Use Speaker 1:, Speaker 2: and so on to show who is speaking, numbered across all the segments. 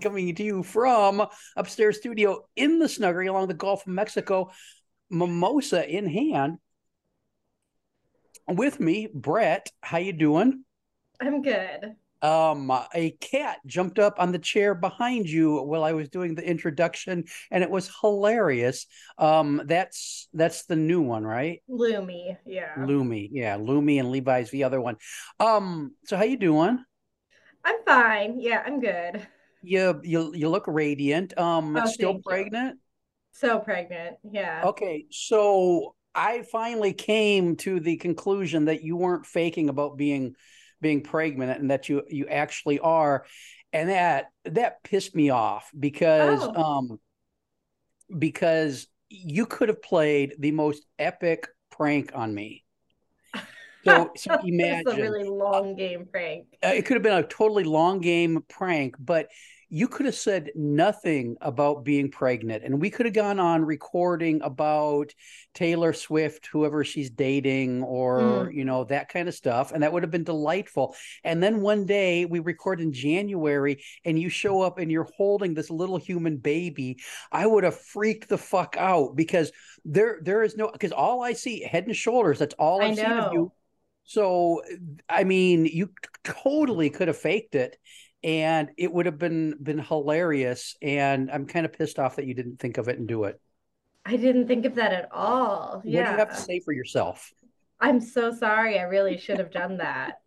Speaker 1: Coming to you from upstairs studio in the snuggery along the Gulf of Mexico, mimosa in hand. With me, Brett. How you doing?
Speaker 2: I'm good.
Speaker 1: um a cat jumped up on the chair behind you while I was doing the introduction and it was hilarious. Um that's that's the new one, right?
Speaker 2: Lumi, yeah.
Speaker 1: Lumi. Yeah, Lumi and Levi's the other one. Um so how you doing?
Speaker 2: I'm fine. Yeah, I'm good.
Speaker 1: You you you look radiant. Um
Speaker 2: Oh,
Speaker 1: still
Speaker 2: thank you.
Speaker 1: pregnant?
Speaker 2: So pregnant. Yeah.
Speaker 1: Okay, so I finally came to the conclusion that you weren't faking about being being pregnant and that you you actually are, and that that pissed me off because
Speaker 2: Oh.
Speaker 1: um because you could have played the most epic prank on me. So so
Speaker 2: It's
Speaker 1: imagine
Speaker 2: a really long game, Frank.
Speaker 1: uh, it could have been a totally long game prank, but you could have said nothing about being pregnant. And we could have gone on recording about Taylor Swift, whoever she's dating, or, mm. you know, that kind of stuff. And that would have been delightful. And then one day we record in January and you show up and you're holding this little human baby. I would have freaked the fuck out because there there is no because all I see head and shoulders, that's all
Speaker 2: I
Speaker 1: I've seen of you. So, I mean, you totally could have faked it, and it would have been been hilarious. And I'm kind of pissed off that you didn't think of it and do it.
Speaker 2: I didn't think of that at all.
Speaker 1: What do you have to say for yourself?
Speaker 2: I'm so sorry. I really should have done that.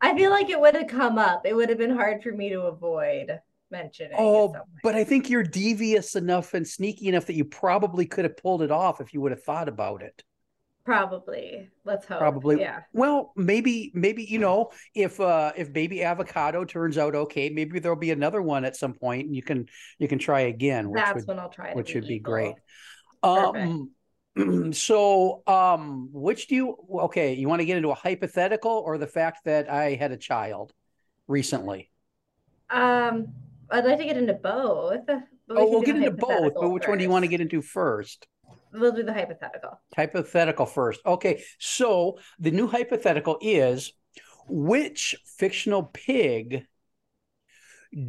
Speaker 2: I feel like it would have come up. It would have been hard for me to avoid mentioning. in
Speaker 1: Oh, but I think you're devious enough and sneaky enough that you probably could have pulled it off if you would have thought about it.
Speaker 2: Probably. Let's hope.
Speaker 1: Probably.
Speaker 2: Yeah.
Speaker 1: Well, maybe, maybe you know, if uh if baby avocado turns out okay, maybe there'll be another one at some point, and you can you can try again, which
Speaker 2: That's
Speaker 1: would
Speaker 2: when I'll try
Speaker 1: which would be
Speaker 2: evil.
Speaker 1: great.
Speaker 2: Perfect.
Speaker 1: Um, so, um, which do you, okay, you want to get into a hypothetical or the fact that I had a child recently?
Speaker 2: Um, I'd like to get into both.
Speaker 1: Oh, we'll get into both, but which one do you want to get into first?
Speaker 2: We'll do the hypothetical.
Speaker 1: Hypothetical first. Okay, so the new hypothetical is which fictional pig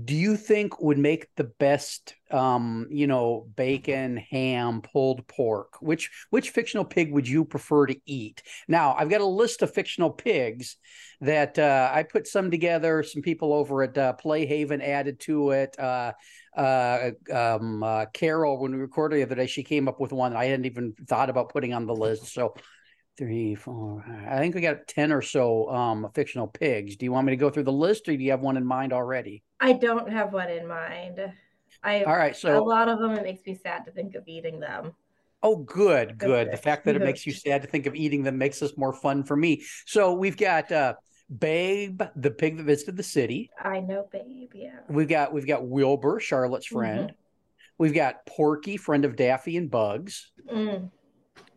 Speaker 1: do you think would make the best um you know bacon ham pulled pork which which fictional pig would you prefer to eat now i've got a list of fictional pigs that uh i put some together some people over at uh, playhaven added to it uh uh um uh carol when we recorded the other day she came up with one i hadn't even thought about putting on the list so three four i think we got 10 or so um fictional pigs do you want me to go through the list or do you have one in mind already
Speaker 2: I don't have one in mind. I
Speaker 1: all right so a
Speaker 2: lot of them it makes me sad to think of eating them.
Speaker 1: Oh, good, good. The fact that it makes you sad to think of eating them makes this more fun for me. So we've got uh Babe, the pig that visited the city.
Speaker 2: I know, babe. Yeah.
Speaker 1: We've got we've got Wilbur, Charlotte's friend. We've got Porky, friend of Daffy and Bugs.
Speaker 2: Mm.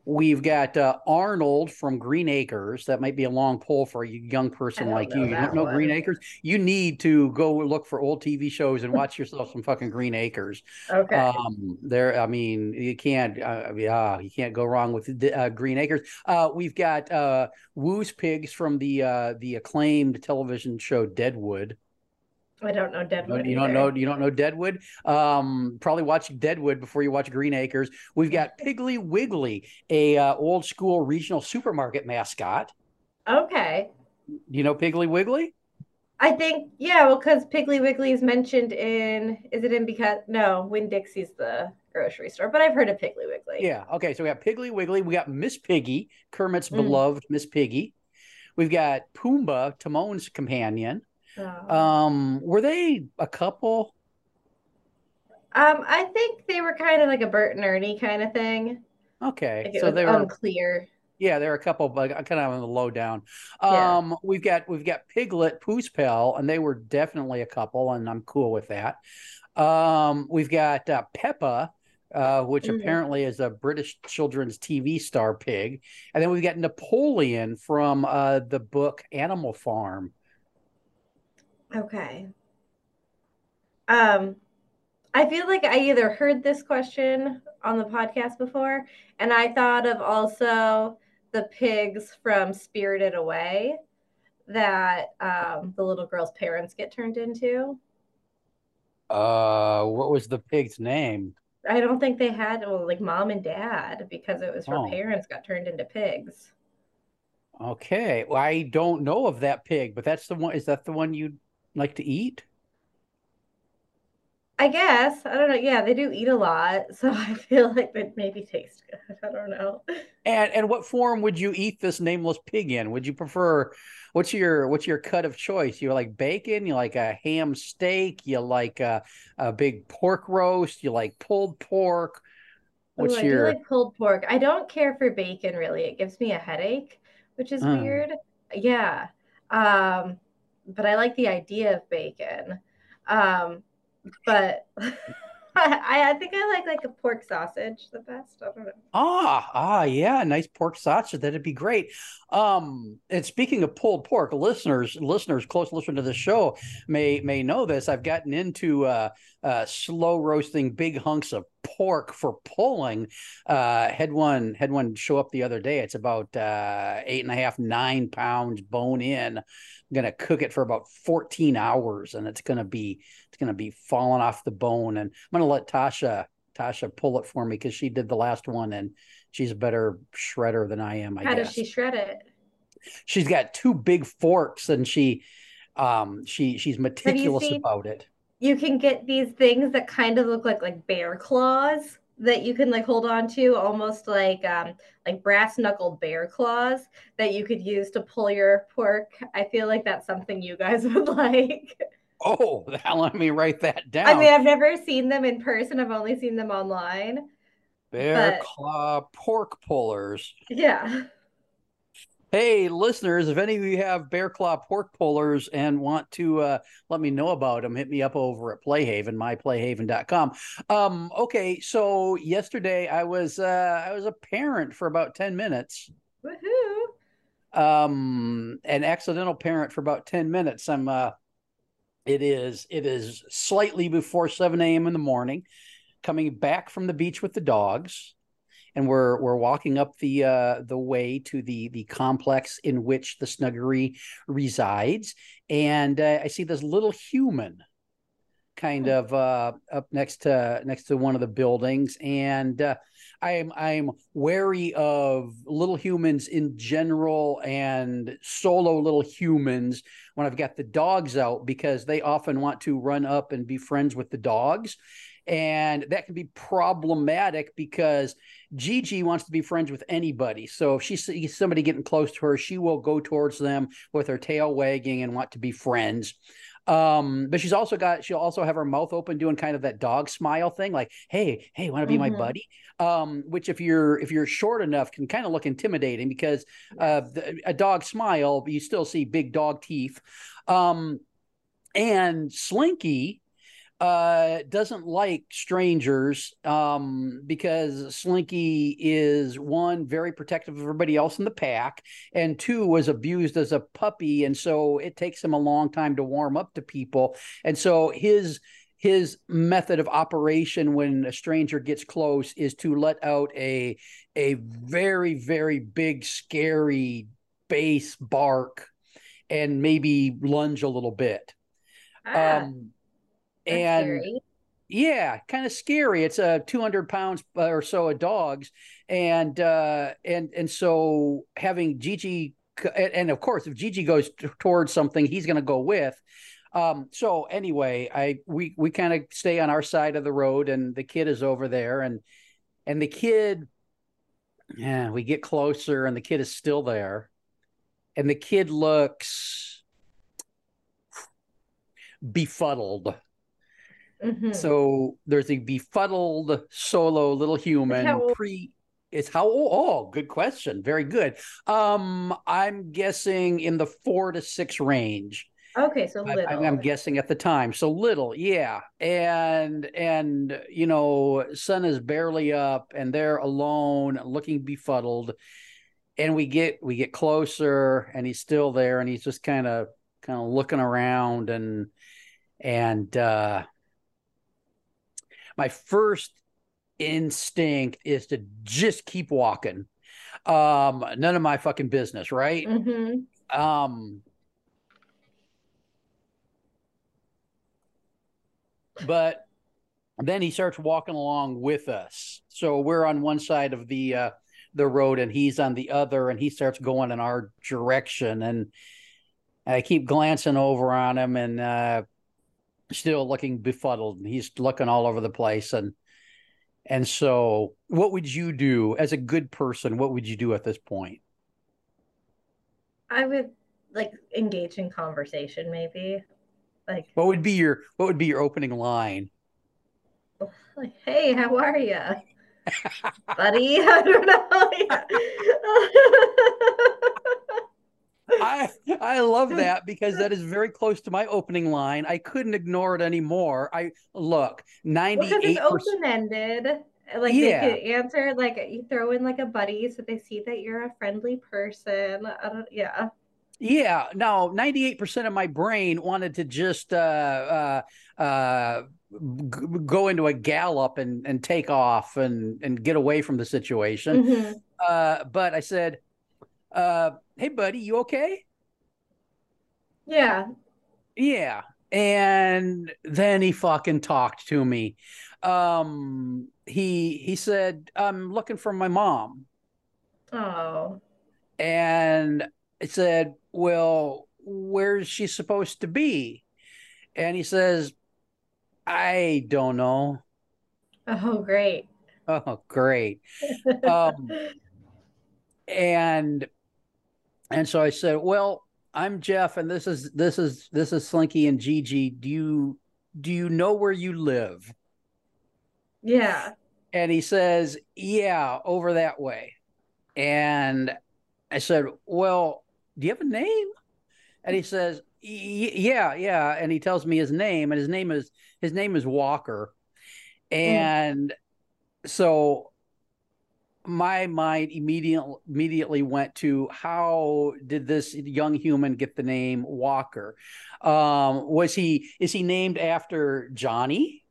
Speaker 1: We've got uh, Arnold from Green Acres. That might be a long pull for a young person like you. You don't know Green. Acres? You need to go look for old TV shows and watch yourself some fucking Green Acres.
Speaker 2: Okay.
Speaker 1: Um, there, I mean, you can't, uh, yeah, you can't go wrong with uh, Green Acres. Uh, we've got uh, Wu's pigs from the uh, the acclaimed television show Deadwood.
Speaker 2: I don't know Deadwood.
Speaker 1: you don't
Speaker 2: either.
Speaker 1: know, you don't know Deadwood. Um, probably watch Deadwood before you watch Green Acres. We've got Piggly Wiggly, a uh, old school regional supermarket mascot.
Speaker 2: Okay.
Speaker 1: You know Piggly Wiggly?
Speaker 2: I think yeah, well, because Piggly Wiggly is mentioned in is it in because no, Winn Dixie's the grocery store, but I've heard of Piggly Wiggly.
Speaker 1: Yeah. Okay. So we got Piggly Wiggly. We got Miss Piggy, Kermit's mm. beloved Miss Piggy. We've got Pumbaa, Timon's companion. Oh. Um, were they a couple?
Speaker 2: Um, I think they were kind of like a Bert and Ernie kind of thing.
Speaker 1: Okay,
Speaker 2: like so they were unclear.
Speaker 1: Yeah, there are a couple, but I kind of on the low down. Um, yeah. we've got we've got Piglet, Pooh's pal, and they were definitely a couple, and I'm cool with that. Um, we've got uh, Peppa, uh, which mm-hmm. apparently is a British children's TV star pig, and then we've got Napoleon from uh, the book Animal Farm.
Speaker 2: Okay. Um, I feel like I either heard this question on the podcast before, and I thought of also the pigs from Spirited Away that um, the little girl's parents get turned into.
Speaker 1: Uh, what was the pig's name?
Speaker 2: I don't think they had well, like mom and dad because it was her oh. parents got turned into pigs.
Speaker 1: Okay, well, I don't know of that pig, but that's the one. Is that the one you'd like to eat?
Speaker 2: I guess. I don't know. Yeah, they do eat a lot, so I feel like it maybe taste good. I don't know.
Speaker 1: And and what form would you eat this nameless pig in? Would you prefer what's your what's your cut of choice? You like bacon, you like a ham steak, you like a, a big pork roast, you like pulled pork.
Speaker 2: What's Ooh, your I do like pulled pork. I don't care for bacon really. It gives me a headache, which is mm. weird. Yeah. Um, but I like the idea of bacon. Um, but I, I think I like like a pork sausage the best. I don't know.
Speaker 1: Ah, ah, yeah, nice pork sausage. That'd be great. Um, and speaking of pulled pork, listeners, listeners, close listener to the show may may know this. I've gotten into uh, uh, slow roasting big hunks of pork for pulling. Uh, had one had one show up the other day. It's about uh, eight and a half, nine pounds bone in. I'm gonna cook it for about 14 hours, and it's gonna be it's gonna be falling off the bone. And I'm gonna let Tasha Tasha pull it for me because she did the last one, and she's a better shredder than I am. I
Speaker 2: How
Speaker 1: guess.
Speaker 2: does she shred it?
Speaker 1: She's got two big forks, and she um she she's meticulous about it.
Speaker 2: You can get these things that kind of look like like bear claws that you can like hold on to almost like um like brass knuckled bear claws that you could use to pull your pork. I feel like that's something you guys would like.
Speaker 1: Oh let me write that down.
Speaker 2: i mean i've never seen them in person. I've only seen them online.
Speaker 1: Bear but... claw pork pullers.
Speaker 2: Yeah
Speaker 1: Hey, listeners, if any of you have bear claw pork pullers and want to uh, let me know about them, hit me up over at Playhaven, myplayhaven.com. Um, okay, so yesterday I was uh, I was a parent for about 10 minutes.
Speaker 2: Woohoo.
Speaker 1: Um, an accidental parent for about 10 minutes. I'm uh it is it is slightly before 7 a.m. in the morning, coming back from the beach with the dogs and we're we're walking up the uh, the way to the the complex in which the snuggery resides, and uh, I see this little human kind of uh, up next to next to one of the buildings, and uh, I'm I'm wary of little humans in general and solo little humans when I've got the dogs out because they often want to run up and be friends with the dogs and that can be problematic because Gigi wants to be friends with anybody. So if she sees somebody getting close to her, she will go towards them with her tail wagging and want to be friends. Um, but she's also got she'll also have her mouth open doing kind of that dog smile thing, like, hey, hey, want to be mm-hmm. my buddy? Um, which if you're if you're short enough can kind of look intimidating because uh the, a dog smile, you still see big dog teeth. Um and Slinky uh, doesn't like strangers um, because Slinky is one very protective of everybody else in the pack, and two was abused as a puppy, and so it takes him a long time to warm up to people, and so his his method of operation when a stranger gets close is to let out a a very very big scary bass bark and maybe lunge a little bit. Ah. Um, and scary. yeah, kind of scary. It's a uh, 200 pounds or so of dogs, and uh, and and so having Gigi and, and of course, if Gigi goes t- towards something, he's going to go with. Um, so anyway, I we we kind of stay on our side of the road, and the kid is over there, and and the kid, yeah, we get closer, and the kid is still there, and the kid looks befuddled. Mm-hmm. So there's a befuddled solo little human pre it's how oh, oh good question. Very good. Um i'm guessing in the four to six range.
Speaker 2: Okay so little I,
Speaker 1: i'm guessing at the time. So little yeah. And and you know sun is barely up and they're alone looking befuddled. And we get we get closer and he's still there and he's just kind of kind of looking around and and uh my first instinct is to just keep walking. Um, none of my fucking business, right? Mm-hmm. Um, but then he starts walking along with us. So we're on one side of the uh, the road, and he's on the other, and he starts going in our direction. And I keep glancing over on him, and uh, still looking befuddled. And he's looking all over the place, and and so, what would you do as a good person? What would you do at this point?
Speaker 2: I would like engage in conversation, maybe. Like,
Speaker 1: what would be your what would be your opening line?
Speaker 2: Oh, like, hey, how are you, buddy? I don't know.
Speaker 1: I I love that because that is very close to my opening line. I couldn't ignore it anymore. I look ninety eight
Speaker 2: well, open ended. Like yeah. they could answer like you throw in like a buddy so they see that you're a friendly person. I don't. Yeah.
Speaker 1: Yeah. No, ninety eight percent of my brain wanted to just uh, uh, uh, g- go into a gallop and and take off and and get away from the situation. Mm-hmm. Uh, but I said uh, hey, buddy, you okay?
Speaker 2: Yeah.
Speaker 1: Yeah. And then he fucking talked to me. Um, he he said, I'm looking for my mom.
Speaker 2: Oh.
Speaker 1: And I said, Well, where's she supposed to be? And he says, I don't know.
Speaker 2: Oh, great.
Speaker 1: Oh, great. um, and and so I said, "Well, I'm Jeff, and this is this is this is Slinky and Gigi. Do you do you know where you live?"
Speaker 2: Yeah.
Speaker 1: And he says, "Yeah, over that way." And I said, "Well, do you have a name?" And he says, "Yeah, yeah." And he tells me his name, and his name is his name is Walker. Mm. And mm. so my mind immediately immediately went to how did this young human get the name Walker? Um, was he is he named after Johnny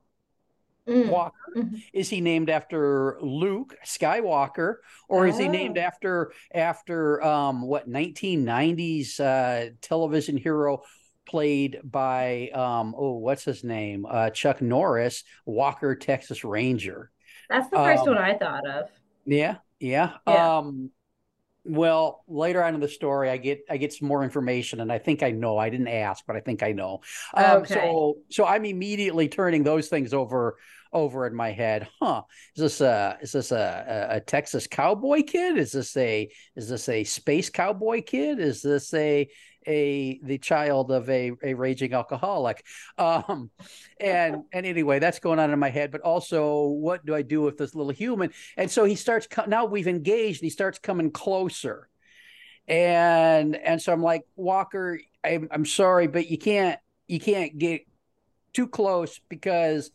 Speaker 1: mm. Walker? Mm-hmm. Is he named after Luke Skywalker, or is he named oh. after after um, what 1990s uh, television hero? played by um oh what's his name uh chuck norris walker texas ranger
Speaker 2: that's the first um, one i thought of
Speaker 1: yeah, yeah. yeah. Um, well, later on in the story, I get I get some more information, and I think I know. I didn't ask, but I think I know. Um, okay. So, so I'm immediately turning those things over over in my head. Huh? Is this a is this a, a, a Texas cowboy kid? Is this a is this a space cowboy kid? Is this a a the child of a, a raging alcoholic. Um and and anyway that's going on in my head but also what do i do with this little human? And so he starts now we've engaged he starts coming closer. And and so i'm like walker i'm, I'm sorry but you can't you can't get too close because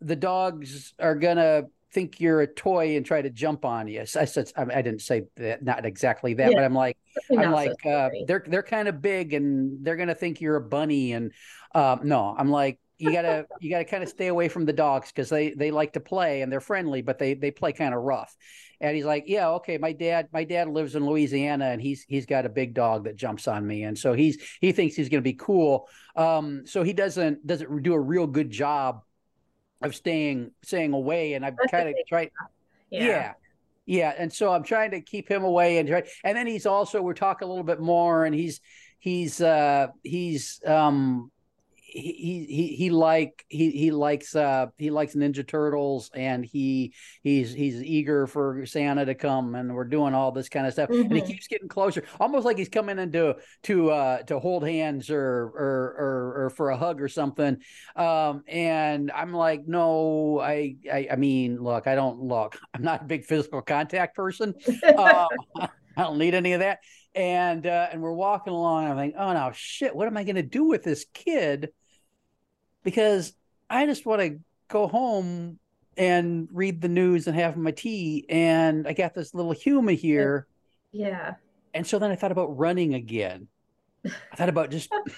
Speaker 1: the dogs are gonna think you're a toy and try to jump on you. I said I, didn't say that, not exactly that, yeah. but I'm like I'm like uh, they're they're kind of big and they're gonna think you're a bunny and um, no, I'm like you gotta you gotta kind of stay away from the dogs because they they like to play and they're friendly, but they they play kind of rough. And he's like, yeah, okay. My dad my dad lives in Louisiana and he's he's got a big dog that jumps on me, and so he's he thinks he's gonna be cool. Um, so he doesn't doesn't do a real good job of staying staying away and i've kind of tried yeah. yeah yeah, and so I'm trying to keep him away and try, and then he's also we're talking a little bit more, and he's he's uh he's um he he he like he he likes uh he likes Ninja Turtles and he he's he's eager for Santa to come and we're doing all this kind of stuff mm-hmm. and he mm-hmm. keeps getting closer almost like he's coming into to uh to hold hands or or or, or for a hug or something um and I'm like no I, I I mean look I don't look I'm not a big physical contact person uh, I don't need any of that and uh, and we're walking along. I'm like, oh no, shit! What am I going to do with this kid? Because I just want to go home and read the news and have my tea. And I got this little human here.
Speaker 2: Yeah.
Speaker 1: And so then I thought about running again. I thought about just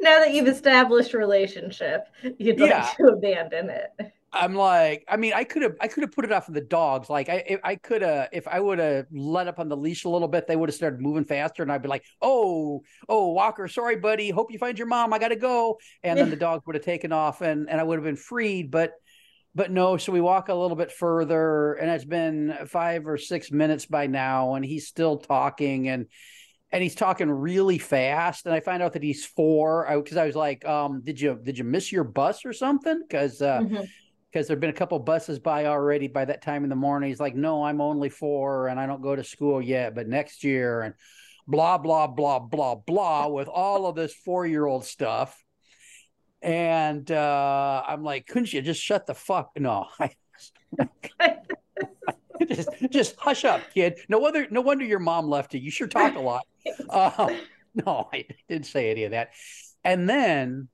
Speaker 2: now that you've established relationship, you'd yeah. like to abandon it.
Speaker 1: I'm like, I mean, I could have, I could have put it off of the dogs. Like, I, I could have, if I would have let up on the leash a little bit, they would have started moving faster, and I'd be like, oh, oh, Walker, sorry, buddy, hope you find your mom. I got to go, and then the dogs would have taken off, and and I would have been freed. But, but no. So we walk a little bit further, and it's been five or six minutes by now, and he's still talking, and and he's talking really fast and i find out that he's four because I, I, was like um did you did you miss your bus or something because uh mm-hmm because there've been a couple buses by already by that time in the morning. He's like, no, I'm only four and I don't go to school yet, but next year and blah, blah, blah, blah, blah with all of this four year old stuff. And uh, I'm like, couldn't you just shut the fuck? No, just, just hush up, kid. No wonder, no wonder your mom left you. You sure talk a lot. Uh, no, I didn't say any of that. And then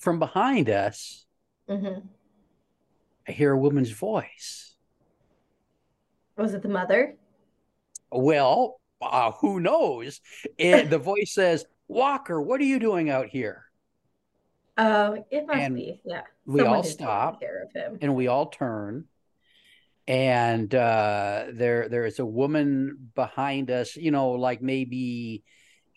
Speaker 1: from behind us, mm-hmm I hear a woman's voice.
Speaker 2: Was it the mother?
Speaker 1: Well, uh, who knows? It, the voice says, Walker, what are you doing out here?
Speaker 2: Oh, it must and be. Yeah.
Speaker 1: We Someone all stop and we all turn. And uh, there there is a woman behind us, you know, like maybe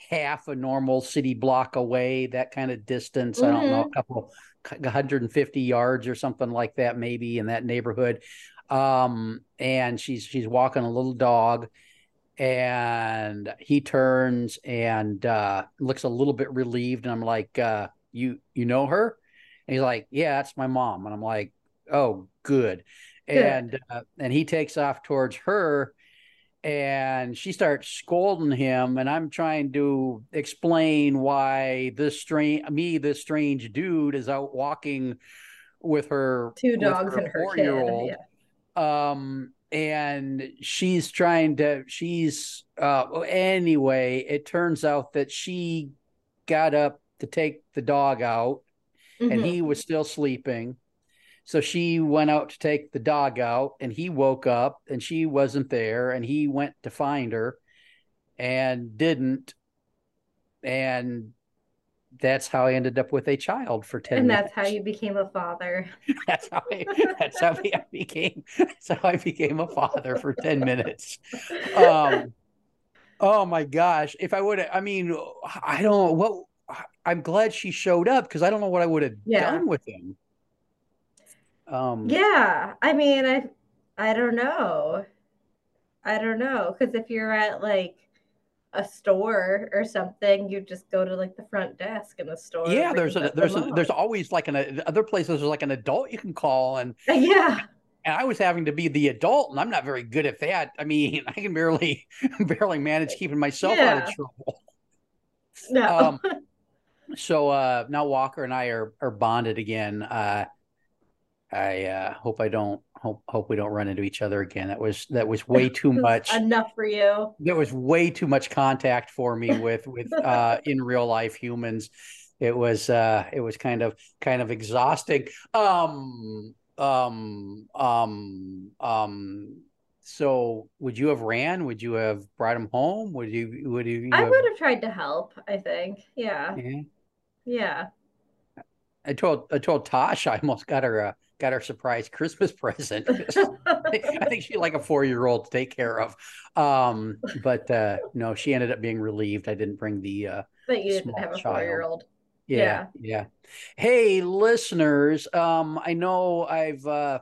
Speaker 1: half a normal city block away, that kind of distance. Mm-hmm. I don't know, a mm-hmm. couple 150 yards or something like that, maybe in that neighborhood. Um, and she's she's walking a little dog, and he turns and uh, looks a little bit relieved. And I'm like, uh, "You you know her?" And he's like, "Yeah, that's my mom." And I'm like, "Oh, good." good. And uh, and he takes off towards her and she starts scolding him and i'm trying to explain why this strange me this strange dude is out walking with her
Speaker 2: two dogs her and her kid
Speaker 1: yeah. um and she's trying to she's uh anyway it turns out that she got up to take the dog out mm-hmm. and he was still sleeping so she went out to take the dog out, and he woke up and she wasn't there, and he went to find her and didn't. And that's how I ended up with a child for 10
Speaker 2: and
Speaker 1: that's
Speaker 2: how you became a father.
Speaker 1: that's how I that's how I became that's how I became a father for 10 minutes. Um oh my gosh. If I would have I mean, I don't what I'm glad she showed up because I don't know what I would have yeah. done with him.
Speaker 2: Um, yeah, I mean, I I don't know. I don't know because if you're at like a store or something, you just go to like the front desk in the store.
Speaker 1: Yeah, there's a there's a, there's always like an other places there's like an adult you can call and
Speaker 2: yeah.
Speaker 1: And I was having to be the adult, and I'm not very good at that. I mean, I can barely barely manage keeping myself yeah. out of trouble. No. Um, so uh, now Walker and I are are bonded again. Uh, I uh, hope I don't hope hope we don't run into each other again. That was that was way too much.
Speaker 2: Enough for you.
Speaker 1: There was way too much contact for me with with uh, in real life humans. It was uh, it was kind of kind of exhausting. Um um um um. So would you have ran? Would you have brought him home? Would you would you?
Speaker 2: I
Speaker 1: have...
Speaker 2: would have tried to help. I think. Yeah. Yeah. yeah.
Speaker 1: I told I told Tosh I almost got her a got her surprise Christmas present. I think she like a four year old to take care of. Um, but uh, no, she ended up being relieved. I didn't bring the uh,
Speaker 2: but you didn't have a four year old.
Speaker 1: Yeah, yeah, yeah. Hey, listeners, um, I know I've uh,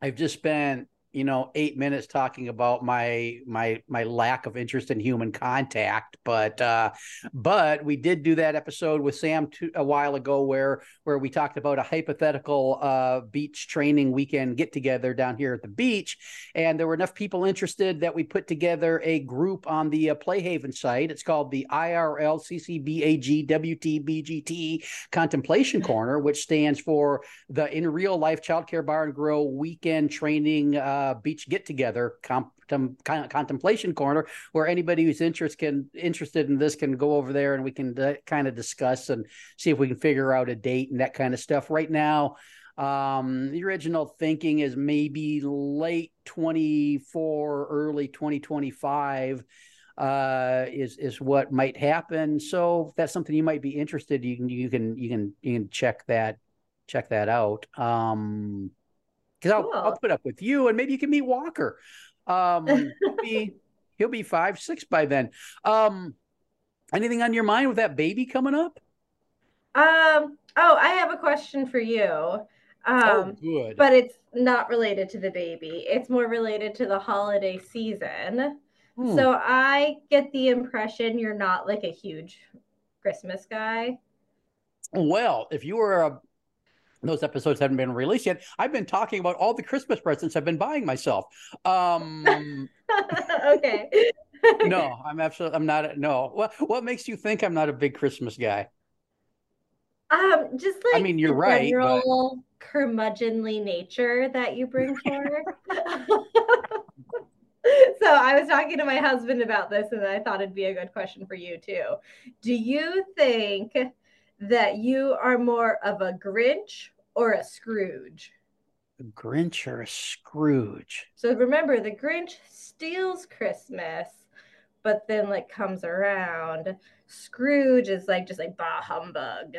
Speaker 1: I've just spent you know eight minutes talking about my my my lack of interest in human contact but uh but we did do that episode with sam a while ago where where we talked about a hypothetical uh beach training weekend get together down here at the beach and there were enough people interested that we put together a group on the uh, playhaven site. It's called the irl ccbag wtbgt contemplation corner which stands for the in real life childcare bar and grill weekend training uh uh, beach get together contemplation corner where anybody who's interest can interested in this can go over there and we can uh, kind of discuss and see if we can figure out a date and that kind of stuff. Right now um, the original thinking is maybe late 24 early 2025 uh, is is what might happen. So if that's something you might be interested you can you can you can you can check that check that out. Um because I'll, cool. I'll put up with you and maybe you can meet Walker. Um, he'll be he'll be five six by then. Um, anything on your mind with that baby coming up?
Speaker 2: Um. Oh, I have a question for you. Oh, um, oh, good. But it's not related to the baby. It's more related to the holiday season. Hmm. So I get the impression you're not like a huge Christmas guy.
Speaker 1: Well, if you were a those episodes haven't been released yet. I've been talking about all the Christmas presents I've been buying myself. Um,
Speaker 2: okay.
Speaker 1: no, I'm absolutely. I'm not. No. What What makes you think I'm not a big Christmas guy?
Speaker 2: Um, just like
Speaker 1: I mean, you're right.
Speaker 2: General but... curmudgeonly nature that you bring forward. so I was talking to my husband about this, and I thought it'd be a good question for you too. Do you think? That you are more of a Grinch or a Scrooge?
Speaker 1: A Grinch or a Scrooge?
Speaker 2: So remember, the Grinch steals Christmas, but then like comes around. Scrooge is like just like bah humbug.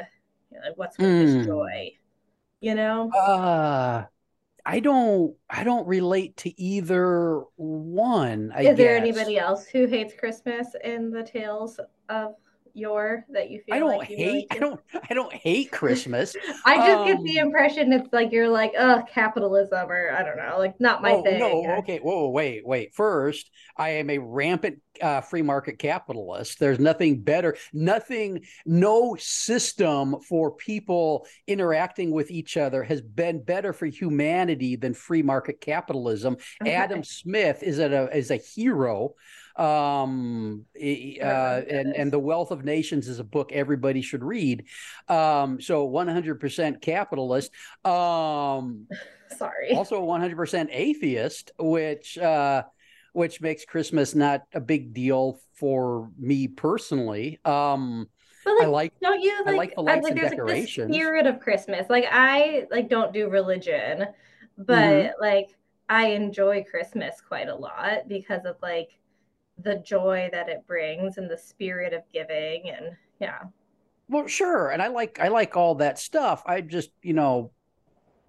Speaker 2: You know, like what's with mm. this joy? You know?
Speaker 1: Uh I don't I don't relate to either one. I
Speaker 2: is
Speaker 1: guess.
Speaker 2: there anybody else who hates Christmas in the tales of your that you feel
Speaker 1: I don't
Speaker 2: like
Speaker 1: hate I don't I don't hate Christmas.
Speaker 2: I just um, get the um, impression it's like you're like, oh, capitalism or I don't know, like not my oh, thing.
Speaker 1: No, okay. Whoa, wait, wait. First, I am a rampant uh, free market capitalist. There's nothing better, nothing, no system for people interacting with each other has been better for humanity than free market capitalism. Okay. Adam Smith is a is a hero um, uh, and and the Wealth of Nations is a book everybody should read. Um, so 100% capitalist. Um,
Speaker 2: Sorry.
Speaker 1: Also 100% atheist, which uh, which makes Christmas not a big deal for me personally. Um,
Speaker 2: but like, I like don't you like, I like the lights like, and decorations. Like the spirit of Christmas. Like I like don't do religion, but mm-hmm. like I enjoy Christmas quite a lot because of like the joy that it brings and the spirit of giving and yeah
Speaker 1: well sure and i like i like all that stuff i just you know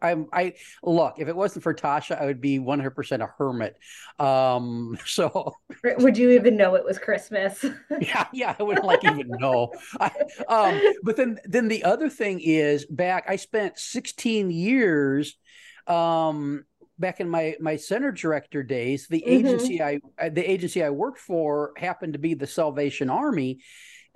Speaker 1: I'm I look if it wasn't for Tasha I would be 100% a hermit. Um so
Speaker 2: would you even know it was Christmas?
Speaker 1: yeah, yeah, I wouldn't like even know. I, um but then then the other thing is back I spent 16 years um back in my my center director days, the mm-hmm. agency I the agency I worked for happened to be the Salvation Army.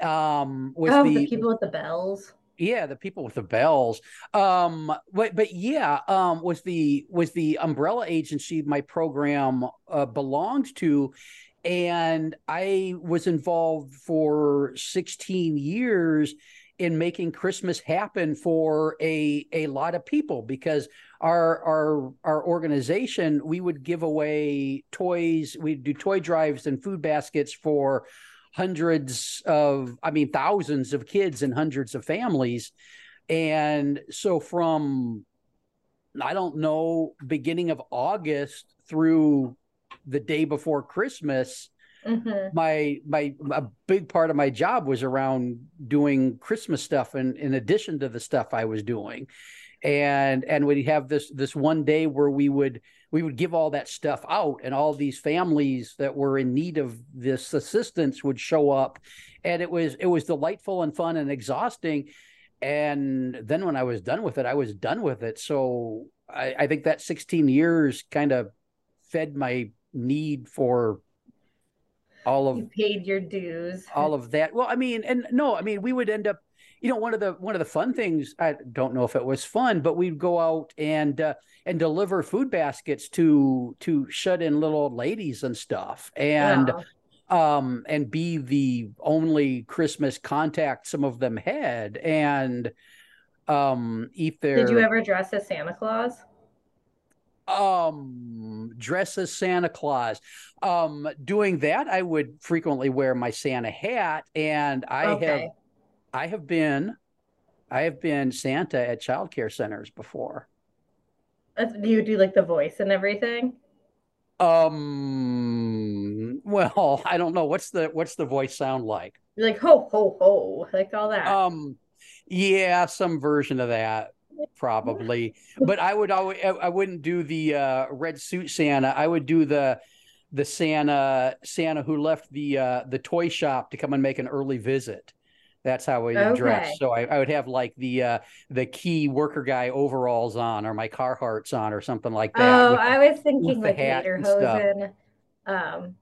Speaker 1: Um,
Speaker 2: with oh, the, the people with the bells.
Speaker 1: Yeah, the people with the bells. Um, but but yeah, um, was the was the umbrella agency my program uh, belonged to, and I was involved for 16 years in making Christmas happen for a a lot of people because our our our organization we would give away toys we'd do toy drives and food baskets for hundreds of i mean thousands of kids and hundreds of families. And so from i don't know beginning of august through the day before christmas mm-hmm. my my a big part of my job was around doing christmas stuff and in addition to the stuff i was doing. And and we'd have this this one day where we would we would give all that stuff out and all these families that were in need of this assistance would show up. And it was it was delightful and fun and exhausting. And then when i was done with it i was done with it. So I, I think that 16 years kind of fed my need for all of
Speaker 2: you paid your dues.
Speaker 1: all of that. Well i mean and no i mean we would end up you know one of the one of the fun things i don't know if it was fun but we'd go out and uh, and deliver food baskets to to shut in little old ladies and stuff and um and be the only christmas contact some of them had and um eat their
Speaker 2: did you ever dress as santa claus
Speaker 1: um dress as santa claus. Um doing that i would frequently wear my santa hat and i okay. have i have been i have been santa at child care centers before.
Speaker 2: Do you do like the voice and everything?
Speaker 1: Um well i don't know. What's the what's the voice sound like?
Speaker 2: You're like ho ho ho like all that.
Speaker 1: Um yeah some version of that probably. but I would always I wouldn't do the uh, red suit Santa. I would do the the Santa Santa who left the uh, the toy shop to come and make an early visit. That's how I okay. dress. So I, I, would have like the uh, the key worker guy overalls on, or my Carhartts on, or something like that.
Speaker 2: Oh, with, I was thinking like lederhosen. Um,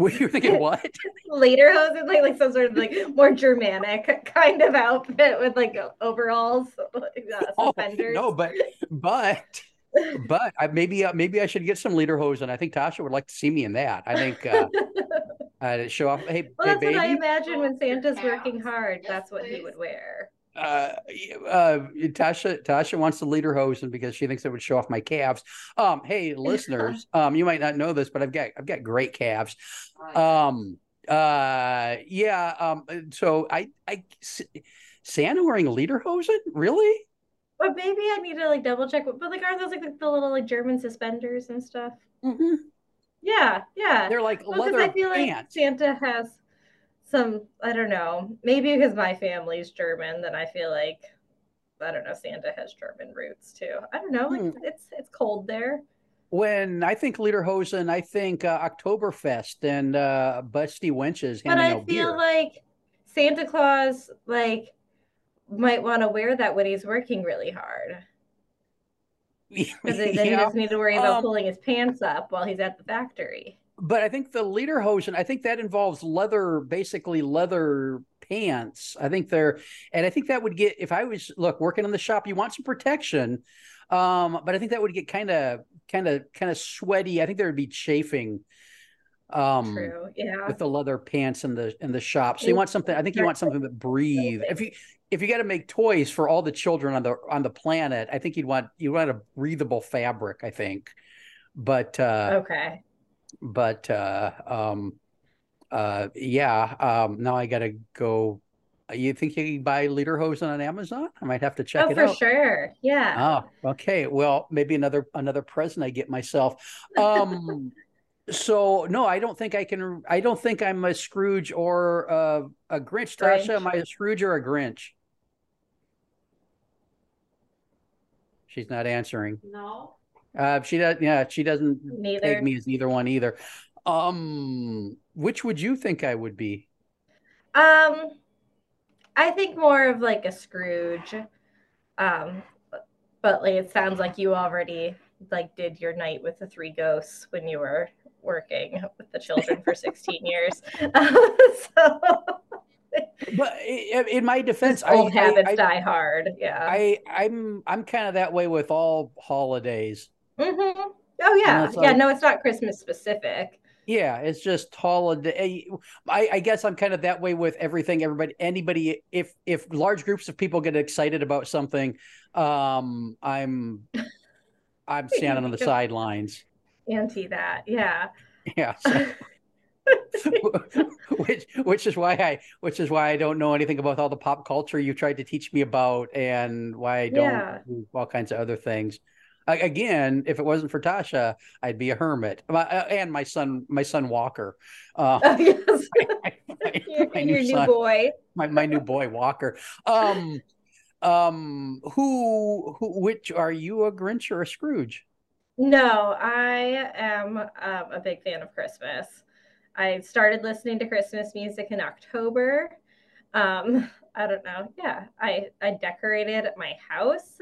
Speaker 1: what you thinking? What?
Speaker 2: later lederhosen, like like some sort of like more Germanic kind of outfit with like overalls, uh, suspenders.
Speaker 1: Oh, no, but but but I, maybe uh, maybe I should get some leader hose, and I think Tasha would like to see me in that. I think uh, uh show off. Hey,
Speaker 2: well,
Speaker 1: hey,
Speaker 2: that's
Speaker 1: baby.
Speaker 2: what I imagine when Santa's working hard. That's what he would wear
Speaker 1: uh, uh, Tasha Tasha wants the lederhosen because she thinks it would show off my calves. Um, hey, listeners, um, you might not know this, but I've got I've got great calves. Um, uh, yeah. Um, so I I Santa wearing a lederhosen, really?
Speaker 2: But maybe I need to like double check. But like, are those like the, the little like German suspenders and stuff?
Speaker 1: Mm-hmm.
Speaker 2: Yeah, yeah.
Speaker 1: They're like well, leather I feel pants.
Speaker 2: like Santa has some I don't know, maybe because my family's German, then I feel like I don't know, Santa has German roots too. I don't know, like hmm. it's it's cold there.
Speaker 1: When I think Lederhosen, I think uh, Oktoberfest and uh, Busty Wenches.
Speaker 2: But I feel
Speaker 1: beer.
Speaker 2: like Santa Claus like might want to wear that when he's working really hard. Because then yeah. he doesn't need to worry about um, pulling his pants up while he's at the factory
Speaker 1: but I think the lederhosen, I think that involves leather, basically leather pants. I think they're, and I think that would get, if I was, look, working in the shop, you want some protection. Um, but I think that would get kind of, kind of, kind of sweaty. I think there would be chafing. Um,
Speaker 2: True. Yeah.
Speaker 1: With the leather pants in the in the shop, so you want something. I think you want something that breathe. If you if you got to make toys for all the children on the on the planet, I think you'd want you want a breathable fabric. I think, but uh,
Speaker 2: okay
Speaker 1: but uh, um, uh, yeah, um, now I got to go. You think you can buy lederhosen on Amazon? I might have to check
Speaker 2: oh,
Speaker 1: it
Speaker 2: for
Speaker 1: out.
Speaker 2: for sure. Yeah.
Speaker 1: Oh, okay. Well, maybe another another present I get myself. Um, so no, I don't think I can. I don't think I'm a Scrooge or a, a Grinch. Grinch. Tasha, am I a Scrooge or a Grinch? She's not answering.
Speaker 2: No.
Speaker 1: Uh, she does. Yeah, she doesn't
Speaker 2: Neither.
Speaker 1: take me as either one either. Um, which would you think I would be?
Speaker 2: Um, I think more of like a Scrooge. Um, but like it sounds like you already like did your night with the three ghosts when you were working with the children for 16 years. so
Speaker 1: but in my defense,
Speaker 2: old
Speaker 1: I,
Speaker 2: habits
Speaker 1: I,
Speaker 2: die hard. Yeah,
Speaker 1: I, I'm I'm kind of that way with all holidays.
Speaker 2: Mm-hmm. Oh yeah, like, yeah. No, it's not Christmas specific.
Speaker 1: Yeah, it's just holiday. I, I guess I'm kind of that way with everything. Everybody, anybody, if if large groups of people get excited about something, um, I'm I'm standing on the sidelines.
Speaker 2: Anti that, yeah.
Speaker 1: Yeah. So. which which is why I which is why I don't know anything about all the pop culture you tried to teach me about and why I don't yeah. do all kinds of other things again, if it wasn't for Tasha, I'd be a hermit. Uh, and my son, my son Walker.
Speaker 2: Uh, oh, yes. my, my, my your, new, son, boy.
Speaker 1: My my new boy Walker. Um, um, who who which are you a Grinch or a Scrooge?
Speaker 2: No, I am um, a big fan of Christmas. I started listening to Christmas music in October. Um, I don't know. Yeah, I I decorated my house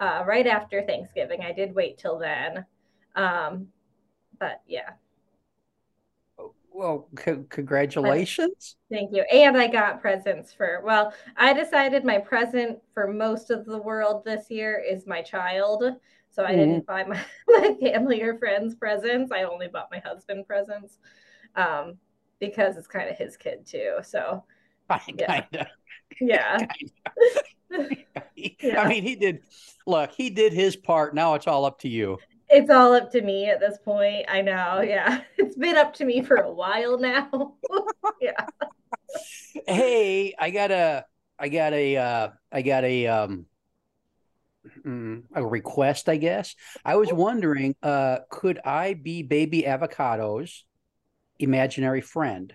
Speaker 2: uh, right after Thanksgiving. I did wait till then. Um, but yeah.
Speaker 1: Well, c- congratulations.
Speaker 2: Thank you. And I got presents for, well, I decided my present for most of the world this year is my child. So I mm-hmm. didn't buy my, my family or friends presents. I only bought my husband presents um, because it's kind of his kid too. So, yeah.
Speaker 1: Kinda.
Speaker 2: Yeah.
Speaker 1: yeah. I mean, he did, look, he did his part. Now it's all up to you
Speaker 2: it's all up to me at this point. I know. Yeah. It's been up to me for a while now. yeah.
Speaker 1: Hey, I got a I got a uh I got a um mm, a request, I guess. I was wondering, uh, could I be baby avocados imaginary friend?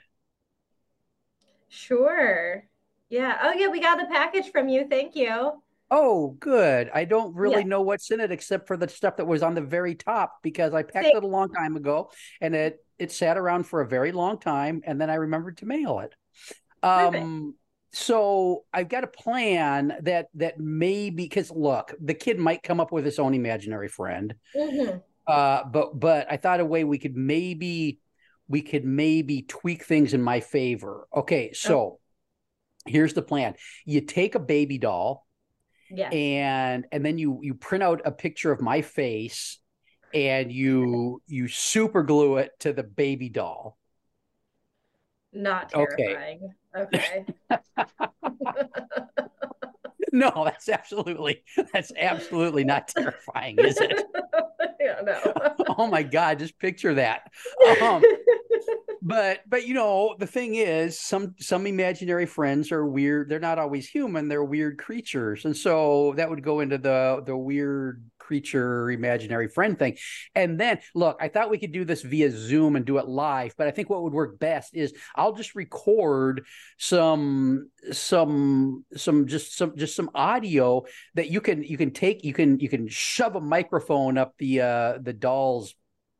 Speaker 2: Sure. Yeah. Oh yeah, we got the package from you. Thank you.
Speaker 1: Oh, good. I don't really yeah. know what's in it except for the stuff that was on the very top because I packed it a long time ago and it it sat around for a very long time and then I remembered to mail it. Um so I've got a plan that that maybe because look, the kid might come up with his own imaginary friend. Mm-hmm. Uh, but but I thought a way we could maybe we could maybe tweak things in my favor. Okay, so oh. Here's the plan. You take a baby doll
Speaker 2: yeah.
Speaker 1: And and then you you print out a picture of my face and you you super glue it to the baby doll.
Speaker 2: Not terrifying. Okay. okay.
Speaker 1: no, that's absolutely that's absolutely not terrifying, is it?
Speaker 2: yeah, no.
Speaker 1: oh my god, just picture that. Um, but but you know the thing is some some imaginary friends are weird they're not always human they're weird creatures and so that would go into the the weird creature imaginary friend thing. And then look i thought we could do this via zoom and do it live but i think what would work best is i'll just record some some some just some just some audio that you can you can take you can you can shove a microphone up the uh the doll's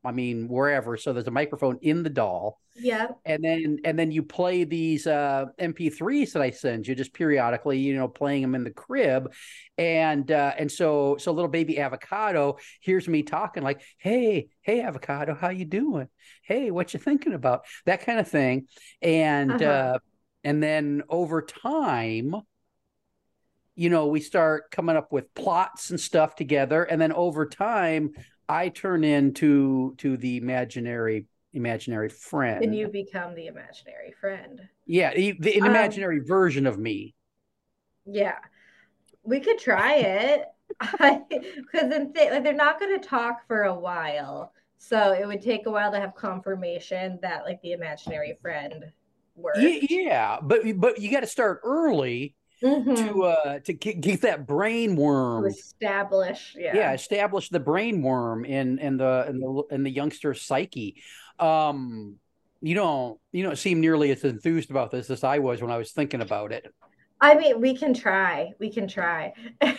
Speaker 1: I mean, wherever. So there's a microphone in the doll.
Speaker 2: Yeah.
Speaker 1: And then and then you play these uh, MP3s that I send you just periodically, you know, playing them in the crib. And uh, and so so little baby avocado hears me talking like, hey, hey avocado, how you doing? Hey, what you thinking about? That kind of thing. And uh-huh. uh and then over time, you know, we start coming up with plots and stuff together. And then over time, I turn into to the imaginary imaginary friend.
Speaker 2: And you become the imaginary friend.
Speaker 1: Yeah, the, an um, imaginary um, version of me.
Speaker 2: Yeah, we could try it because then like, they're not going to talk for a while, so it would take a while to have confirmation that like the imaginary friend works.
Speaker 1: Yeah, but but you got to start early mm-hmm. to uh to get, get that brain worm.
Speaker 2: To establish yeah.
Speaker 1: Yeah establish the brain worm in in the in the in the youngster psyche. Um you don't you don't seem nearly as enthused about this as i was when i was thinking about it.
Speaker 2: I mean we can try. We can try.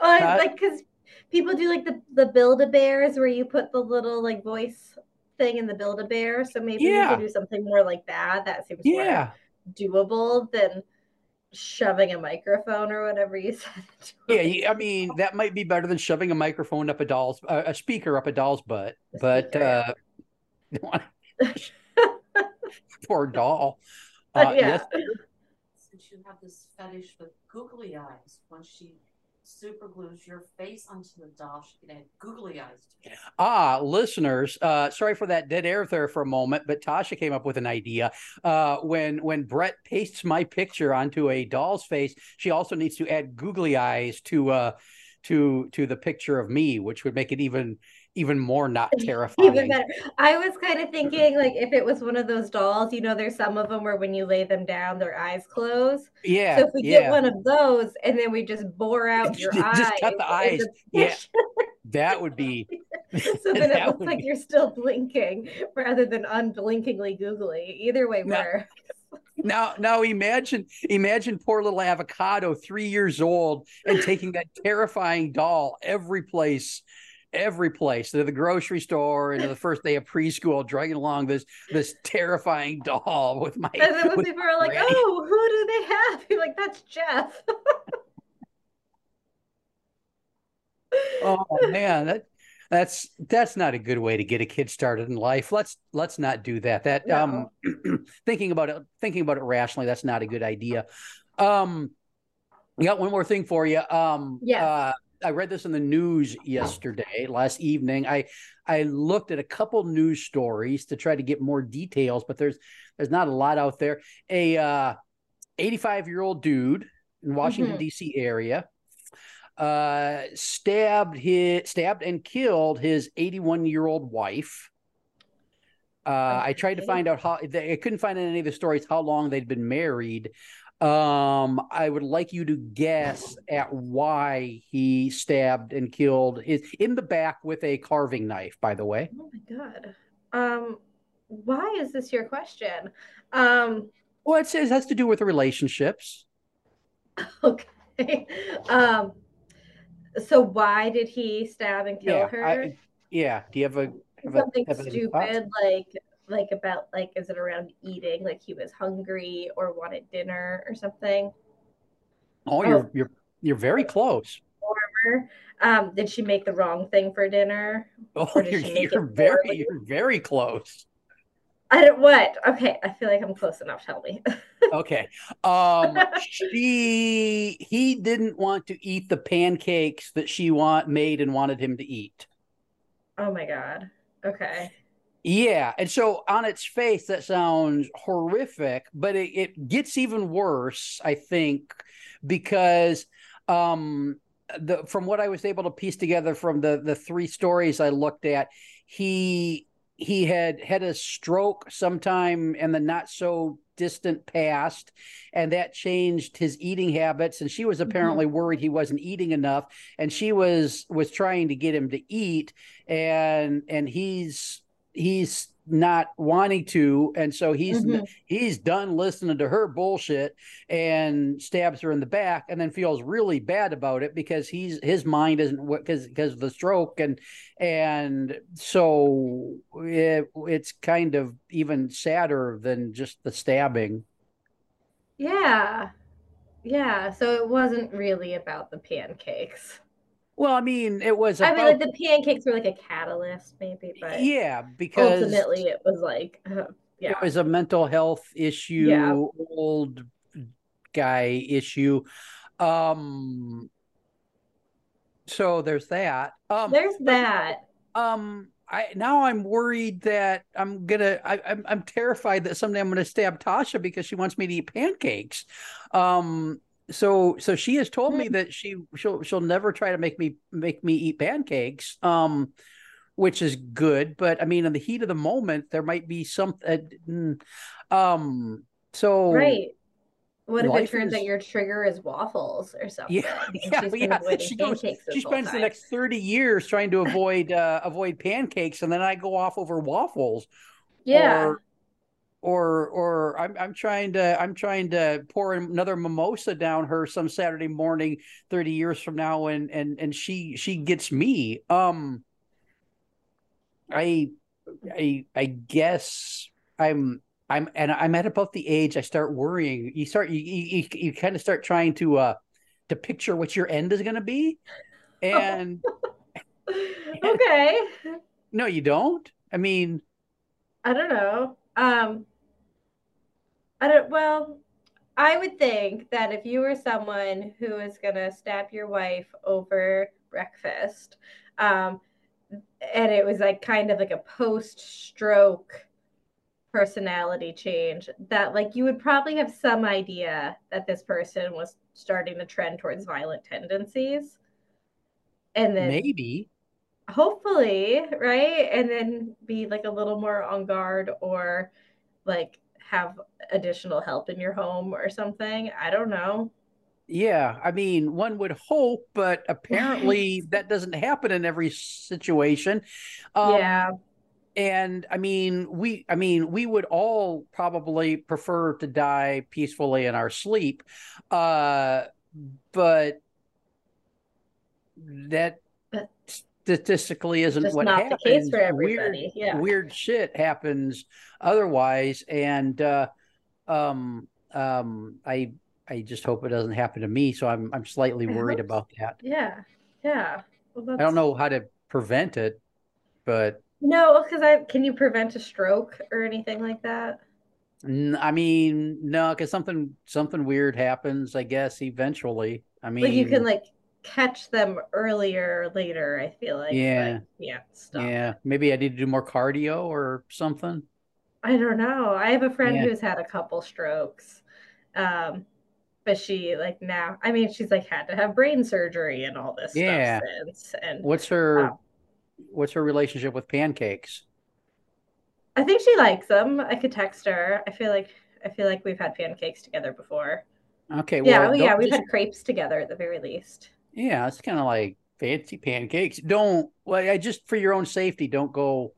Speaker 2: Well, uh, like because people do like the the build a bears where you put the little like voice thing in the build a bear so maybe yeah. we can do something more like that that seems yeah. doable than shoving a microphone or whatever you said.
Speaker 1: Yeah, I mean that might be better than shoving a microphone up a doll's uh, a speaker up a doll's butt. A but speaker, uh, poor doll.
Speaker 2: Uh, yeah. Yes.
Speaker 3: Since you have this fetish with googly eyes, once she super glues your face onto the doll. She can add googly eyes.
Speaker 1: Ah, listeners, uh, sorry for that dead air there for a moment, but Tasha came up with an idea. Uh, when when Brett pastes my picture onto a doll's face, she also needs to add googly eyes to uh, to to the picture of me, which would make it even even more not terrifying. even better.
Speaker 2: I was kind of thinking like if it was one of those dolls, you know, there's some of them where when you lay them down, their eyes close.
Speaker 1: Yeah.
Speaker 2: So if we yeah. get one of those and then we just bore out your
Speaker 1: just eyes, cut the eyes. yeah. That would be.
Speaker 2: so then it looks like be... you're still blinking rather than unblinkingly googly. Either way
Speaker 1: now,
Speaker 2: works.
Speaker 1: Now, now imagine, imagine poor little avocado, three years old, and taking that terrifying doll every place every place to the grocery store and the first day of preschool dragging along this this terrifying doll with my
Speaker 2: and then when people are like oh who do they have you're like that's jeff
Speaker 1: oh man, that that's that's not a good way to get a kid started in life. Let's let's not do that. That no. um thinking about it thinking about it rationally, that's not a good idea. Um got one more thing for you. Um
Speaker 2: yeah. Uh,
Speaker 1: I read this in the news yesterday, last evening. I I looked at a couple news stories to try to get more details, but there's there's not a lot out there. A uh 85 year old dude in Washington mm-hmm. D.C. area uh, stabbed his stabbed and killed his 81 year old wife. Uh. I tried to find out how I couldn't find in any of the stories how long they'd been married. Um, I would like you to guess at why he stabbed and killed his in the back with a carving knife. By the way.
Speaker 2: Oh my god. Um, why is this your question? Um,
Speaker 1: well, it says it has to do with the relationships.
Speaker 2: Okay. Um, so why did he stab and kill
Speaker 1: yeah,
Speaker 2: her?
Speaker 1: I, yeah. Do you have a
Speaker 2: have something a, have stupid like like about like is it around eating? Like he was hungry or wanted dinner or something?
Speaker 1: Oh, you're oh. you're you're very close.
Speaker 2: Um, did she make the wrong thing for dinner?
Speaker 1: Oh, you're, you're very you're very close.
Speaker 2: I don't what? Okay, I feel like I'm close enough. Tell me.
Speaker 1: okay. Um she he didn't want to eat the pancakes that she want made and wanted him to eat.
Speaker 2: Oh my god. Okay.
Speaker 1: Yeah, and so on its face that sounds horrific, but it, it gets even worse, I think, because um the from what I was able to piece together from the the three stories I looked at, he he had had a stroke sometime in the not so distant past and that changed his eating habits and she was mm-hmm. apparently mm-hmm. worried he wasn't eating enough and she was was trying to get him to eat and and he's he's not wanting to and so he's mm-hmm. he's done listening to her bullshit and stabs her in the back and then feels really bad about it because he's his mind isn't because because of the stroke and and so it, it's kind of even sadder than just the stabbing.
Speaker 2: Yeah. Yeah so it wasn't really about the pancakes
Speaker 1: well, I mean, it was.
Speaker 2: I mean, like the pancakes were like a catalyst, maybe, but
Speaker 1: yeah, because
Speaker 2: ultimately it was like, uh, yeah,
Speaker 1: it was a mental health issue, yeah. old guy issue. Um, so there's that. Um,
Speaker 2: there's that.
Speaker 1: Um, I now I'm worried that I'm gonna. I, I'm I'm terrified that someday I'm gonna stab Tasha because she wants me to eat pancakes. Um, so so she has told me hmm. that she she'll she'll never try to make me make me eat pancakes um which is good but i mean in the heat of the moment there might be something um so
Speaker 2: right what if it turns is, out your trigger is waffles or something?
Speaker 1: Yeah, yeah, yeah. She goes. She spends the next thirty years trying to avoid uh, avoid pancakes, and then I go off over waffles.
Speaker 2: Yeah.
Speaker 1: Or, or or I'm I'm trying to I'm trying to pour another mimosa down her some Saturday morning 30 years from now and and and she she gets me. Um I I I guess I'm I'm and I'm at about the age I start worrying. You start you you, you kind of start trying to uh to picture what your end is going to be and
Speaker 2: okay.
Speaker 1: No you don't. I mean
Speaker 2: I don't know um, I don't, well, I would think that if you were someone who is going to stab your wife over breakfast, um, and it was like kind of like a post stroke personality change, that like you would probably have some idea that this person was starting to trend towards violent tendencies. And then
Speaker 1: maybe
Speaker 2: hopefully right? And then be like a little more on guard or like have additional help in your home or something. I don't know.
Speaker 1: Yeah i mean one would hope but apparently that doesn't happen in every situation.
Speaker 2: Um, yeah.
Speaker 1: and i mean we i mean we would all probably prefer to die peacefully in our sleep uh but that statistically isn't
Speaker 2: Just
Speaker 1: what
Speaker 2: not
Speaker 1: happens.
Speaker 2: the case for everybody.
Speaker 1: Weird,
Speaker 2: yeah.
Speaker 1: weird shit happens otherwise, and uh, um, um, I I just hope it doesn't happen to me. So I'm I'm slightly worried about that.
Speaker 2: Yeah, yeah.
Speaker 1: well, I don't know how to prevent it, but
Speaker 2: no, because I can you prevent a stroke or anything like that?
Speaker 1: I mean, no, because something something weird happens. I guess eventually. I mean,
Speaker 2: like you can like catch them earlier or later. I feel like
Speaker 1: yeah,
Speaker 2: yeah,
Speaker 1: yeah. Maybe I need to do more cardio or something.
Speaker 2: I don't know. I have a friend yeah. who's had a couple strokes. Um, but she like now I mean she's like had to have brain surgery and all this yeah. stuff since. And
Speaker 1: what's her um, what's her relationship with pancakes?
Speaker 2: I think she likes them. I could text her. I feel like I feel like we've had pancakes together before.
Speaker 1: Okay.
Speaker 2: Well, yeah, yeah, we've just... had crepes together at the very least.
Speaker 1: Yeah, it's kind of like fancy pancakes. Don't well, I just for your own safety, don't go,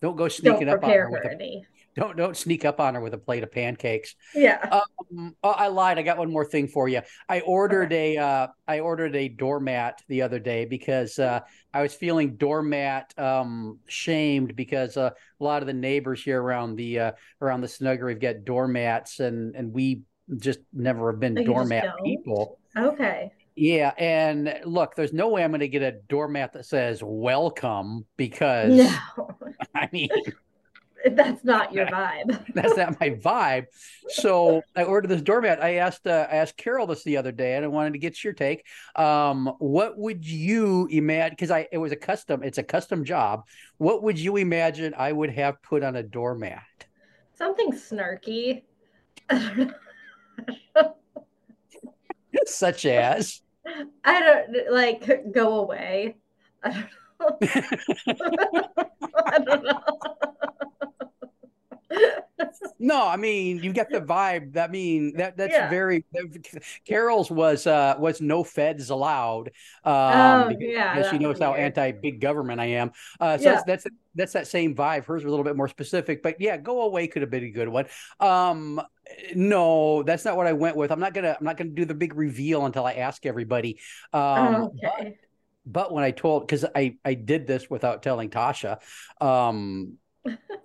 Speaker 1: don't go sneaking don't up on her with a, don't don't sneak up on her with a plate of pancakes.
Speaker 2: Yeah.
Speaker 1: Um, oh, I lied. I got one more thing for you. I ordered okay. a uh, I ordered a doormat the other day because uh, I was feeling doormat um, shamed because uh, a lot of the neighbors here around the uh, around the snuggery have got doormats and and we just never have been oh, doormat people.
Speaker 2: Okay.
Speaker 1: Yeah, and look, there's no way I'm going to get a doormat that says "welcome" because
Speaker 2: no.
Speaker 1: I mean
Speaker 2: that's not your vibe.
Speaker 1: that's not my vibe. So I ordered this doormat. I asked uh, I asked Carol this the other day, and I wanted to get your take. Um, what would you imagine? Because I it was a custom. It's a custom job. What would you imagine I would have put on a doormat?
Speaker 2: Something snarky.
Speaker 1: Such as.
Speaker 2: I don't like go away. I don't know. I don't know
Speaker 1: no, I mean you get the vibe. I mean that that's yeah. very. Carol's was uh was no feds allowed. Um, oh, because, yeah, because she knows how anti big government I am. Uh, so yeah. that's, that's that's that same vibe. Hers was a little bit more specific, but yeah, go away could have been a good one. Um, no, that's not what I went with. I'm not gonna I'm not gonna do the big reveal until I ask everybody. Um,
Speaker 2: oh, okay.
Speaker 1: But, but when I told, because I I did this without telling Tasha, um,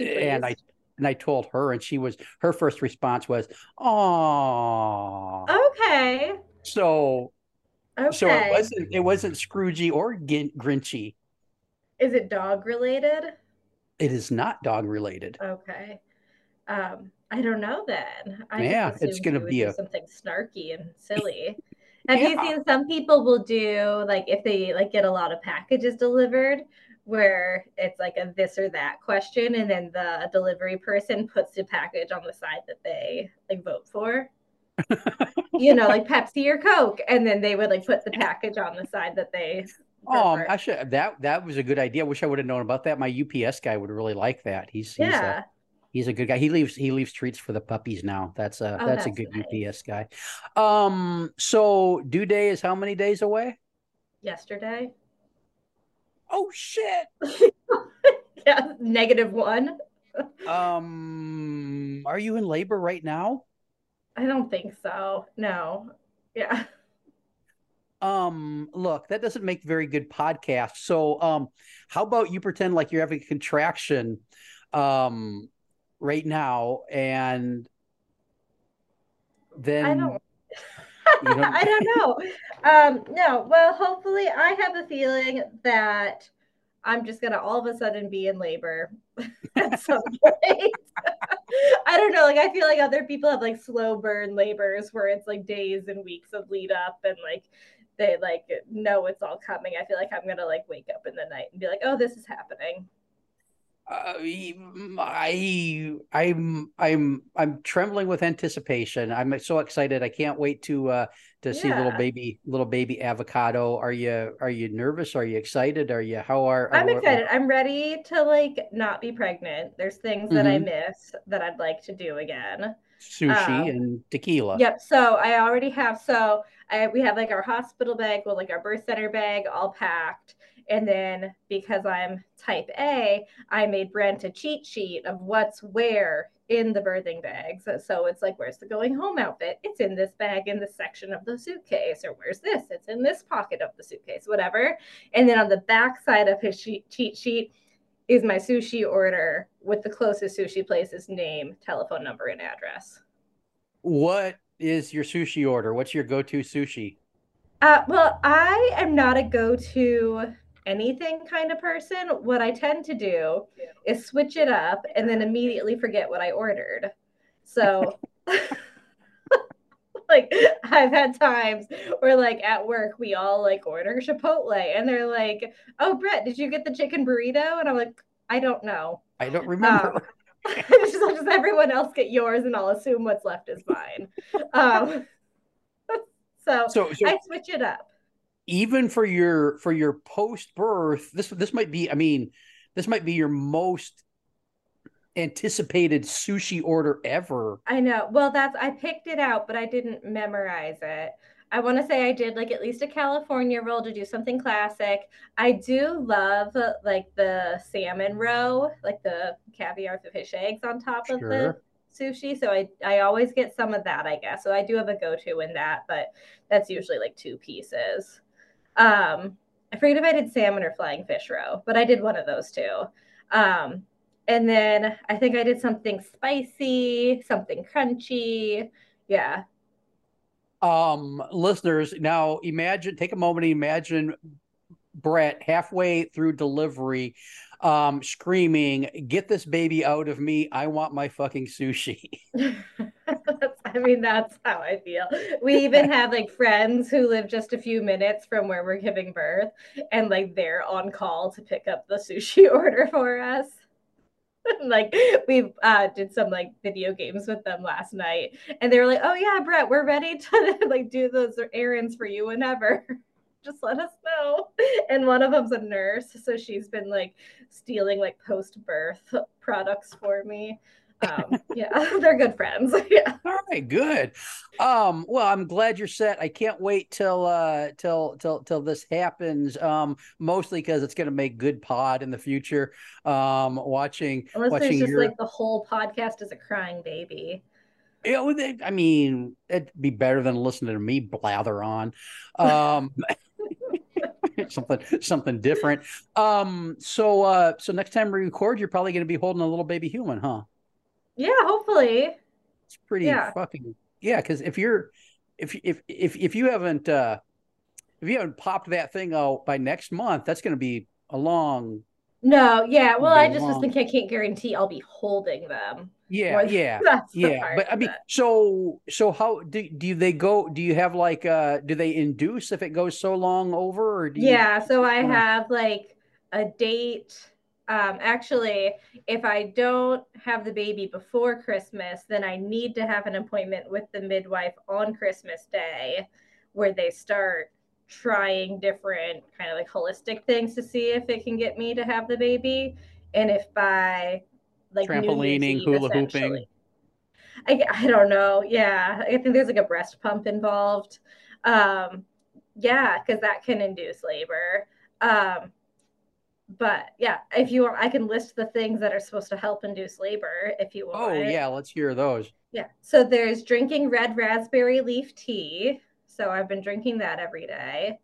Speaker 1: and I and I told her, and she was her first response was, "Oh,
Speaker 2: okay."
Speaker 1: So, okay. so it wasn't it wasn't Scroogey or Grinchy.
Speaker 2: Is it dog related?
Speaker 1: It is not dog related.
Speaker 2: Okay. Um, I don't know then. I
Speaker 1: yeah, it's gonna be a...
Speaker 2: something snarky and silly. Have yeah. you seen some people will do like if they like get a lot of packages delivered, where it's like a this or that question and then the delivery person puts the package on the side that they like vote for. You know like pepsi or coke and then they would like put the package on the side that they
Speaker 1: oh I should that that was a good idea. I wish i would have known about that. My ups guy would really like that. He's, he's
Speaker 2: yeah.
Speaker 1: a, he's a good guy. He leaves he leaves treats for the puppies now. That's a oh, that's, that's, a good nice. ups guy. Um so due day is how many days away?
Speaker 2: Yesterday
Speaker 1: oh shit.
Speaker 2: yeah, negative one.
Speaker 1: um, are you in labor right now?
Speaker 2: I don't think so. No. Yeah.
Speaker 1: Um, look, that doesn't make very good podcast. So, um, how about you pretend like you're having a contraction, um, right now, and then
Speaker 2: I don't. Don't... I don't know. Um, no, well, hopefully, I have a feeling that I'm just gonna all of a sudden be in labor at some point. I don't know. Like, I feel like other people have like slow burn labors where it's like days and weeks of lead up and like they like know it's all coming. I feel like I'm gonna like wake up in the night and be like, oh, this is happening.
Speaker 1: Uh, I I'm I'm I'm trembling with anticipation. I'm so excited. I can't wait to uh to yeah. see little baby little baby avocado. Are you are you nervous? Are you excited? Are you how are
Speaker 2: I'm excited. I'm ready to like not be pregnant. There's things that mm-hmm. I miss that I'd like to do again.
Speaker 1: Sushi um, and tequila.
Speaker 2: Yep. So I already have so I we have like our hospital bag, well like our birth center bag all packed and then because I'm type A, I made Brent a cheat sheet of what's where in the birthing bags. So it's like, where's the going home outfit? It's in this bag in this section of the suitcase. Or where's this? It's in this pocket of the suitcase, whatever. And then on the back side of his cheat sheet is my sushi order with the closest sushi place's name, telephone number, and address.
Speaker 1: What is your sushi order? What's your go to sushi?
Speaker 2: Uh, well, I am not a go-to anything kind of person. What I tend to do is switch it up and then immediately forget what I ordered. So like I've had times where like at work we all like order Chipotle and they're like, "Oh, Brett, did you get the chicken burrito?" And I'm like, "I don't know.
Speaker 1: I don't remember." Um,
Speaker 2: just, just everyone else get yours, and I'll assume what's left is mine. Um, so, so, so I switch it up.
Speaker 1: Even for your for your post birth, this this might be. I mean, this might be your most anticipated sushi order ever.
Speaker 2: I know. Well, that's I picked it out, but I didn't memorize it. I want to say I did like at least a California roll to do something classic. I do love like the salmon roe, like the caviar with fish eggs on top sure. of the sushi. So I I always get some of that, I guess. So I do have a go-to in that, but that's usually like two pieces. Um, I forget if I did salmon or flying fish roe, but I did one of those two. Um, and then I think I did something spicy, something crunchy. Yeah.
Speaker 1: Um, listeners, now imagine, take a moment to imagine Brett halfway through delivery, um, screaming, "Get this baby out of me! I want my fucking sushi."
Speaker 2: I mean, that's how I feel. We even have like friends who live just a few minutes from where we're giving birth, and like they're on call to pick up the sushi order for us. like we uh, did some like video games with them last night and they were like oh yeah brett we're ready to like do those errands for you whenever just let us know and one of them's a nurse so she's been like stealing like post birth products for me um, yeah, they're good friends. yeah.
Speaker 1: All right, good. Um, well, I'm glad you're set. I can't wait till uh till till till this happens. Um, mostly because it's gonna make good pod in the future. Um, watching
Speaker 2: unless
Speaker 1: watching
Speaker 2: there's just your... like the whole podcast is a crying baby.
Speaker 1: Yeah, I mean, it'd be better than listening to me blather on. Um, something something different. Um, so uh, so next time we record, you're probably going to be holding a little baby human, huh?
Speaker 2: Yeah, hopefully.
Speaker 1: It's pretty yeah. fucking yeah. Because if you're if if if if you haven't uh if you haven't popped that thing out by next month, that's going to be a long.
Speaker 2: No, yeah. Well, I just long... was thinking I can't guarantee I'll be holding them.
Speaker 1: Yeah, yeah, yeah. But I mean, so so how do do they go? Do you have like uh do they induce if it goes so long over? Or do
Speaker 2: you... Yeah, so I have like a date um, actually, if I don't have the baby before Christmas, then I need to have an appointment with the midwife on Christmas Day where they start trying different kind of like holistic things to see if it can get me to have the baby. And if by like
Speaker 1: trampolining, hula hooping.
Speaker 2: I, I don't know. Yeah. I think there's like a breast pump involved. Um, yeah, because that can induce labor. Um, but yeah, if you want, I can list the things that are supposed to help induce labor if you want.
Speaker 1: Oh, yeah, let's hear those.
Speaker 2: Yeah. So there's drinking red raspberry leaf tea. So I've been drinking that every day.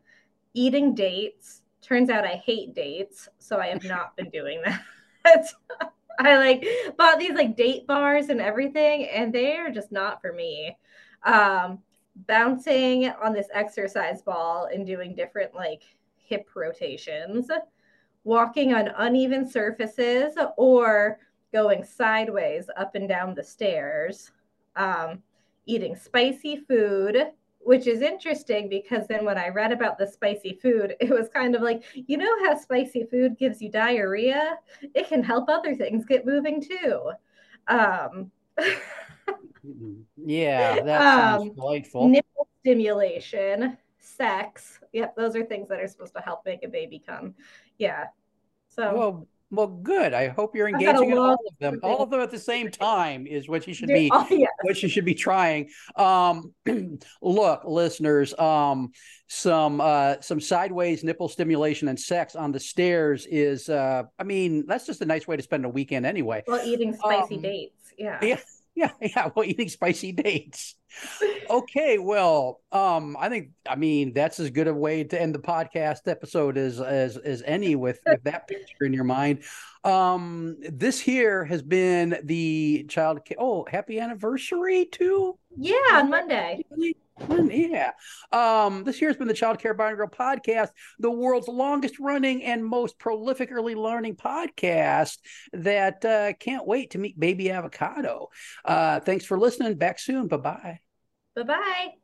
Speaker 2: Eating dates. Turns out I hate dates. So I have not been doing that. I like bought these like date bars and everything, and they are just not for me. Um, bouncing on this exercise ball and doing different like hip rotations walking on uneven surfaces or going sideways up and down the stairs, um, eating spicy food, which is interesting because then when I read about the spicy food, it was kind of like, you know how spicy food gives you diarrhea? It can help other things get moving too. Um,
Speaker 1: yeah, that sounds um, delightful.
Speaker 2: Nipple stimulation, sex. Yep, those are things that are supposed to help make a baby come yeah. So
Speaker 1: well, well, good. I hope you're engaging in all of them. All of them at the same time is what you should be. Oh, yes. What you should be trying. Um, look, listeners. Um, some uh, some sideways nipple stimulation and sex on the stairs is. Uh, I mean, that's just a nice way to spend a weekend anyway.
Speaker 2: Well, eating spicy um, dates. Yeah.
Speaker 1: Yeah. Yeah, yeah. Well, eating spicy dates. Okay, well, um, I think I mean that's as good a way to end the podcast episode as as as any with with that picture in your mind. Um, this here has been the child. Oh, happy anniversary too!
Speaker 2: Yeah, on Monday.
Speaker 1: Yeah. Um, this year has been the Child Care Bar and Grill podcast, the world's longest running and most prolific early learning podcast that uh, can't wait to meet baby avocado. Uh, thanks for listening. Back soon. Bye bye.
Speaker 2: Bye bye.